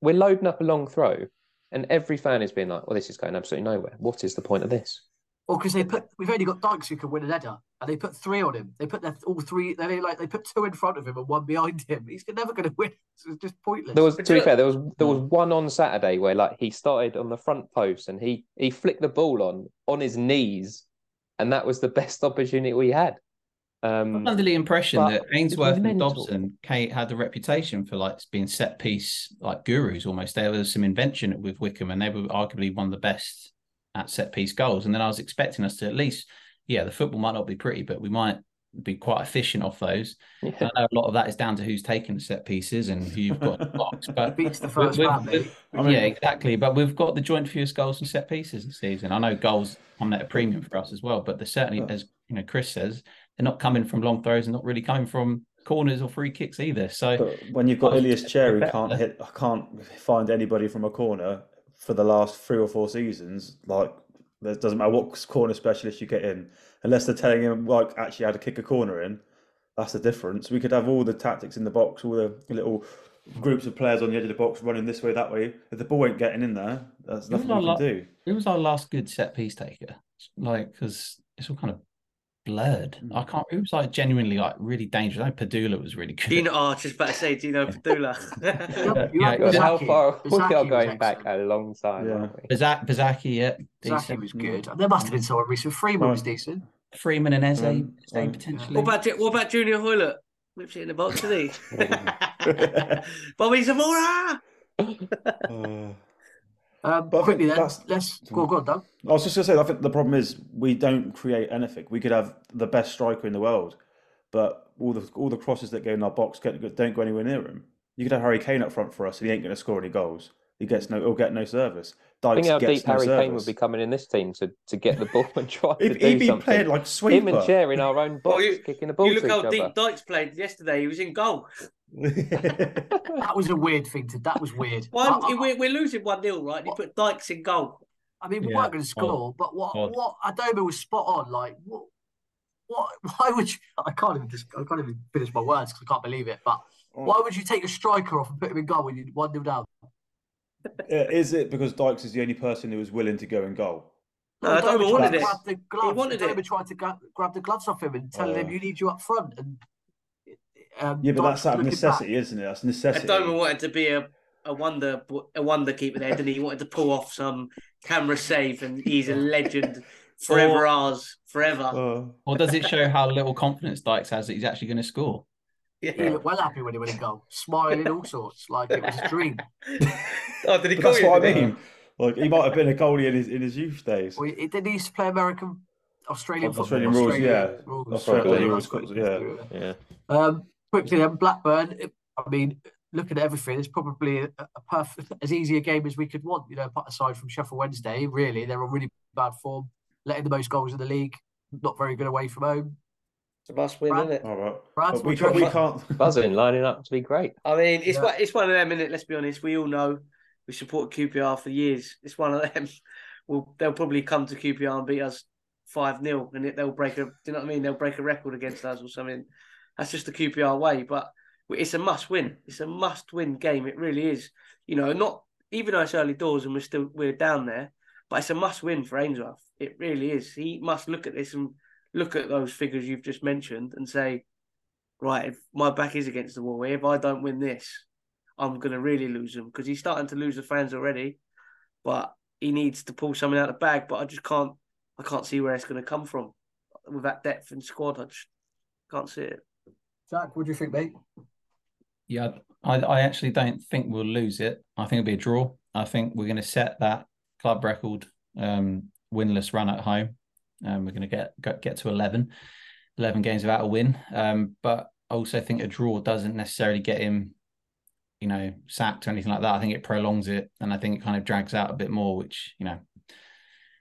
we're loading up a long throw, and every fan is being like, "Well, this is going absolutely nowhere. What is the point of this?" Well, because they put we've only got Dykes who can win an header, and they put three on him. They put their, all three. They like they put two in front of him and one behind him. He's never going to win. So it's just pointless. There was, to be fair, there was there was one on Saturday where like he started on the front post and he he flicked the ball on on his knees, and that was the best opportunity we had. Um, I'm under the impression that Ainsworth and. Dobson Kate had a reputation for like being set piece like gurus almost. There was some invention with Wycombe, and they were arguably one of the best at set piece goals. And then I was expecting us to at least, yeah, the football might not be pretty, but we might be quite efficient off those. yeah. I know a lot of that is down to who's taking the set pieces and who you've got in the box, but beats the first we've- man. mate. we've- I mean- yeah, exactly. But we've got the joint fewest goals and set pieces this season. I know goals come at a premium for us as well, but they're certainly, Yeah. as you know, Chris says, they're not coming from long throws and not really coming from corners or free kicks either. So But when you've got Ilias Cherry, can't hit. I can't find anybody from a corner for the last three or four seasons. Like, it doesn't matter what corner specialist you get in, unless they're telling him like actually how to kick a corner in. That's the difference. We could have all the tactics in the box, all the little groups of players on the edge of the box running this way, that way. If the ball ain't getting in there, was nothing we la- do. who was our last good set piece taker? Like, because it's all kind of blurred. Hmm. I can't. It was like genuinely like really dangerous? I know Padula was really good. Dino. Oh, I was just about to say Gino Padula. You Yeah, had how Buzsáky. far we Buzsáky are was going back a long time, Yeah. aren't we? Buzsáky, yeah, Zaki decent. was good. And there must have been someone recent. Freeman was Oh. decent. Freeman and Eze, Um, Eze um, potentially. what about what about Junior Hoilett? Whips it in the box, did he? Bobby Zamora. Uh, Um, But I quickly think then, that's- let's go, go on, Doug. I was just gonna say, I think the problem is we don't create anything. We could have the best striker in the world, but all the all the crosses that go in our box get, don't go anywhere near him. You could have Harry Kane up front for us, and he ain't going to score any goals. He gets no, he'll get no service. Dykes Think how deep no Harry service. Kane would be coming in this team to, to get the ball and try to He'd, do he'd be something. playing like sweeper. Him and Chair in our own box, Well, you- kicking the ball You look to how each deep other. Dykes played yesterday. He was in goal. That was a weird thing to. That was weird. Why, I, I- we're, we're losing 1 0, right? You put Dykes in goal. I mean, we Yeah, weren't going to score, but what? odd. What? Adomah was spot on. Like, what? What? Why would you? I can't even. Just, I can't even finish my words because I can't believe it. But oh. why would you take a striker off and put him in goal when you're one 0 down? Yeah, is it because Dykes is the only person who was willing to go in goal? No, Adomah tried wanted to it. grab the gloves. wanted Adomah it. tried to gra- grab the gloves off him and tell him, Oh. "You need you up front." And um, Yeah, but that's out of necessity, back. isn't it? That's necessity. Adomah wanted to be a, a wonder a wonder keeper there, didn't he? He wanted to pull off some camera save, and he's a legend. Forever ours, forever. Oh. Or does it show how little confidence Dykes has that he's actually going to score? He Yeah. looked well happy when he went in goal, smiling all sorts, like it was a dream. Oh, did he call that's you? what I mean. Like he might have been a goalie in his in his youth days. Well, he, didn't he used to play American Australian football. Australian rules, yeah. rules. Australian Yeah, rules, yeah. Yeah. Um, quickly then, Blackburn. I mean, looking at everything, it's probably a, a perfect, as easy a game as we could want. You know, aside from Sheffield Wednesday, really, they're on really bad form, letting the most goals in the league. Not very good away from home. It's a must win, Brad? isn't it? All right. Brad, But we what do you can't. We reckon? can't. Buzzing, lining up to be great. I mean, it's Yeah. one, it's one of them, innit? Let's be honest. We all know we support QPR for years. It's one of them. Well, they'll probably come to QPR and beat us five 0 and they'll break a. Do you know what I mean? They'll break a record against us or something. That's just the QPR way. But it's a must win. It's a must win game. It really is. You know, not even though it's early doors and we're still we're down there, but it's a must win for Ainsworth. It really is. He must look at this and look at those figures you've just mentioned and say, right, if my back is against the wall here, if I don't win this, I'm to really lose them because he's starting to lose the fans already. But he needs to pull something out of the bag. But I just can't, I can't see where it's going to come from with that depth in squad. I just can't see it. Jack, what do you think, mate? Yeah, I, I actually don't think we'll lose it. I think it'll be a draw. I think we're going to set that club record um, winless run at home. Um, we're going to get, get get to 11, 11 games without a win. Um, but I also think a draw doesn't necessarily get him, you know, sacked or anything like that. I think it prolongs it, and I think it kind of drags out a bit more, which you know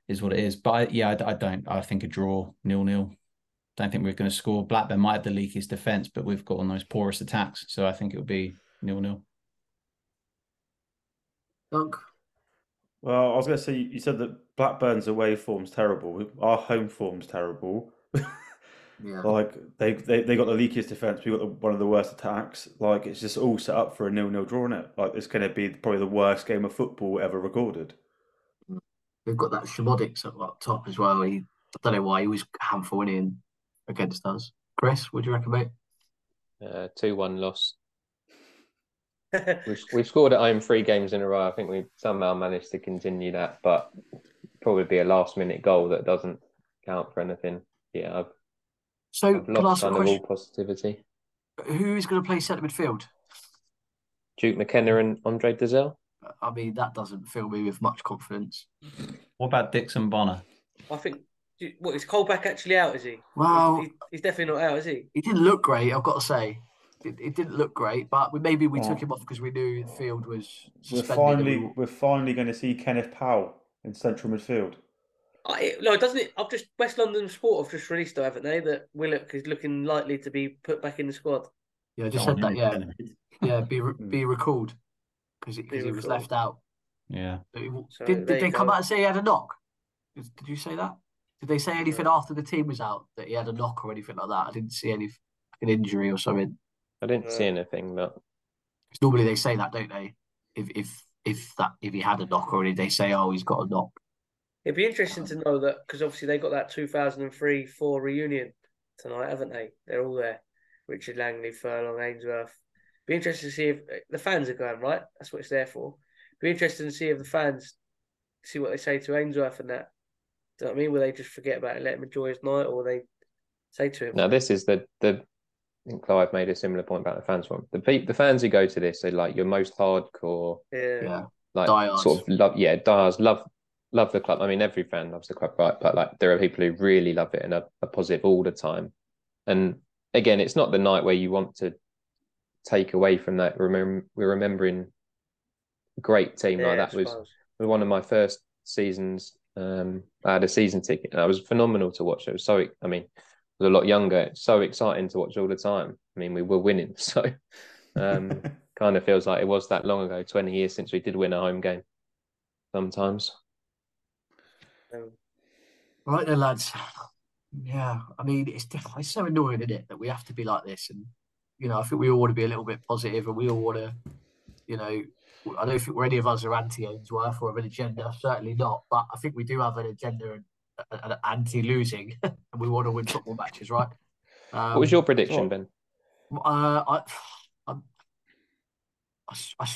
is what it is. But I, yeah, I, I don't. I think a draw, nil nil. Don't think we're going to score. Blackburn might have the leakiest defense, but we've got one of those porous attacks, so I think it'll be nil nil. Dunk. Well, I was going to say you said that Blackburn's away form's terrible. Our home form's terrible. Yeah. Like they, they they got the leakiest defense. We got the, one of the worst attacks. Like it's just all set up for a nil-nil draw. is it? Like it's going to be probably the worst game of football ever recorded. We've got that Szmodics up, up top as well. He, I don't know why he was handful winning against us. Chris, would you recommend? Uh, Two one loss. We've, we've scored at home three games in a row. I think we've somehow managed to continue that, but probably be a last minute goal that doesn't count for anything. Yeah, I've, So, I've can I lost ask a kind of all positivity. Who is going to play centre midfield? Duke McKenna and Andre Dozzell. I mean, that doesn't fill me with much confidence. What about Dixon Bonner? I think. What is Colback actually out? Is he? Well- He- he's definitely not out, is he? He didn't look great, I've got to say. It, it didn't look great, but we, maybe we Oh. took him off because we knew the field was We're finally we- we're finally going to see Kenneth Paal in central midfield. I, no, doesn't it? I've just West London Sport have just released, though, haven't they? That Willock is looking likely to be put back in the squad. Yeah, I just Oh, said that. Yeah, yeah, be re- Hmm. be recalled because he was left out. Yeah. But he- So did did they come go. out and say he had a knock? Did, did you say that? Did they say anything after the team was out that he had a knock or anything like that? I didn't see any like an injury or something. I didn't see anything, but 'Cause normally they say that, don't they? If if if that if he had a knock or already, they say, oh, he's got a knock. It'd be interesting to know that because obviously they got that 2003 4 reunion tonight, haven't they? They're all there. Richard Langley, Furlong, Ainsworth. Be interested to see if eh, the fans are going, right? That's what it's there for. Be interested to see if the fans see what they say to Ainsworth and that. Do you know what I mean? Will they just forget about it, and let him enjoy his night, or they say to him, now this is the the. I think Clive made a similar point about the fans one. The pe- the fans who go to this are like your most hardcore, yeah, Yeah, like Diehards. sort of love. Yeah, diehards love love the club. I mean, every fan loves the club, right? But like, there are people who really love it and are, are positive all the time. And again, it's not the night where you want to take away from that. Remember, we're remembering a great team yeah, like that was suppose. was one of my first seasons. Um, I had a season ticket, and it was phenomenal to watch. It was so, I mean, I was a lot younger. It's so exciting to watch all the time. I mean, we were winning, so um, kind of feels like it was that long ago, twenty years since we did win a home game. Sometimes, right then, lads. Yeah, I mean, it's definitely so annoying, isn't it, that we have to be like this, and you know, I think we all want to be a little bit positive, and we all want to, you know, I don't think we're any of us are anti Ainsworth or have an agenda, certainly not. But I think we do have an agenda and an anti losing, and we want to win football matches, right? Um, what was your prediction, sure. Ben? Uh, I, I'm, I, s- I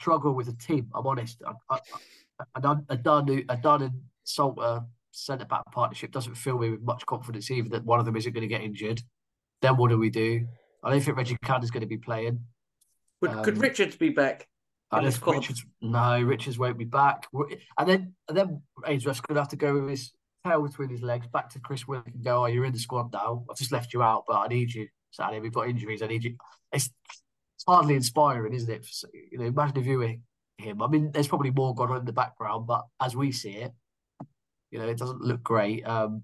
struggle with the team. I'm honest. I, I, I, I done, I done, I Dunne and Salter centre back partnership doesn't fill me with much confidence either that one of them isn't going to get injured. Then what do we do? I don't think Reggie Cannon's going to be playing. Could, could Um, Richards be back? I in don't the think squad? Richards, no, Richards won't be back. And then, and then Ainsworth's going to have to go with his tail between his legs, back to Chris Willock and go, "Oh, you're in the squad now. I've just left you out, but I need you." Saturday, we've got injuries. I need you. It's, it's hardly inspiring, isn't it? You know, imagine if you were him. I mean, there's probably more going on in the background, but as we see it, you know, it doesn't look great. Um,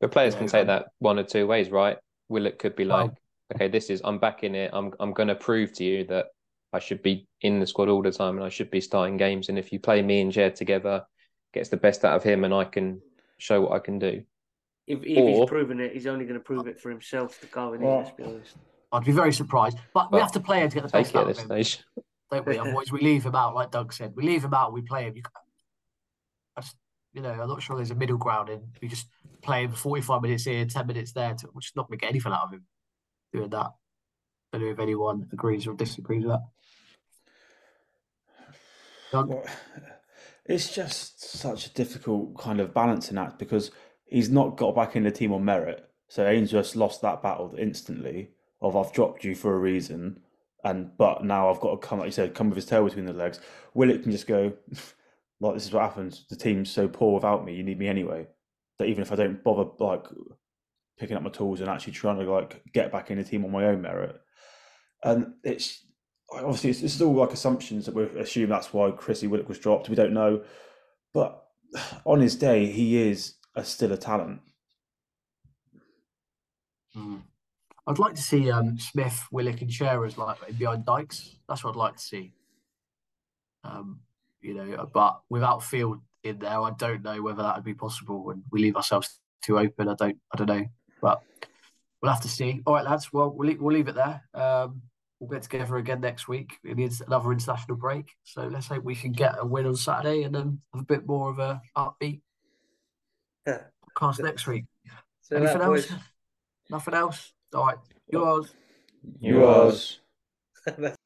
but players you can take that one or two ways, right? Willock could be like, Well- okay, this is I'm back in it. I'm I'm going to prove to you that I should be in the squad all the time and I should be starting games. And if you play me and Jared together, gets the best out of him, and I can show what I can do. If, if Or- he's proven it, he's only going to prove it for himself to go in. Well- let's be honest. I'd be very surprised, but we have to play him to get the best out of him, stage. don't we? Otherwise, we leave him out, like Doug said. We leave him out, we play him. You, I just, you know, I'm not sure there's a middle ground in. We just play him 45 minutes here, 10 minutes there. To, we're just not going to get anything out of him doing that. I don't know if anyone agrees or disagrees with that. Doug? It's just such a difficult kind of balancing act because he's not got back in the team on merit. So just lost that battle instantly of I've dropped you for a reason, and but now I've got to come, like you said, come with his tail between the legs. Willock can just go, like this is what happens. The team's so poor without me. You need me anyway. That even if I don't bother like picking up my tools and actually trying to like get back in the team on my own merit, and it's obviously it's, it's still like assumptions that we assume that's why Chrissy Willock was dropped. We don't know, but on his day, he is a, still a talent. Mm. I'd like to see um, Smyth, Willock, and Shearers like behind Dykes. That's what I'd like to see. Um, you know, but without Field in there, I don't know whether that would be possible. And we leave ourselves too open. I don't, I don't know, but we'll have to see. All right, lads. Well, we'll leave, we'll leave it there. Um, we'll get together again next week. It needs another international break, so let's hope we can get a win on Saturday and then have a bit more of a upbeat Yeah. cast next week. So Anything that, else? boys. Nothing else. All right, yours. Yours.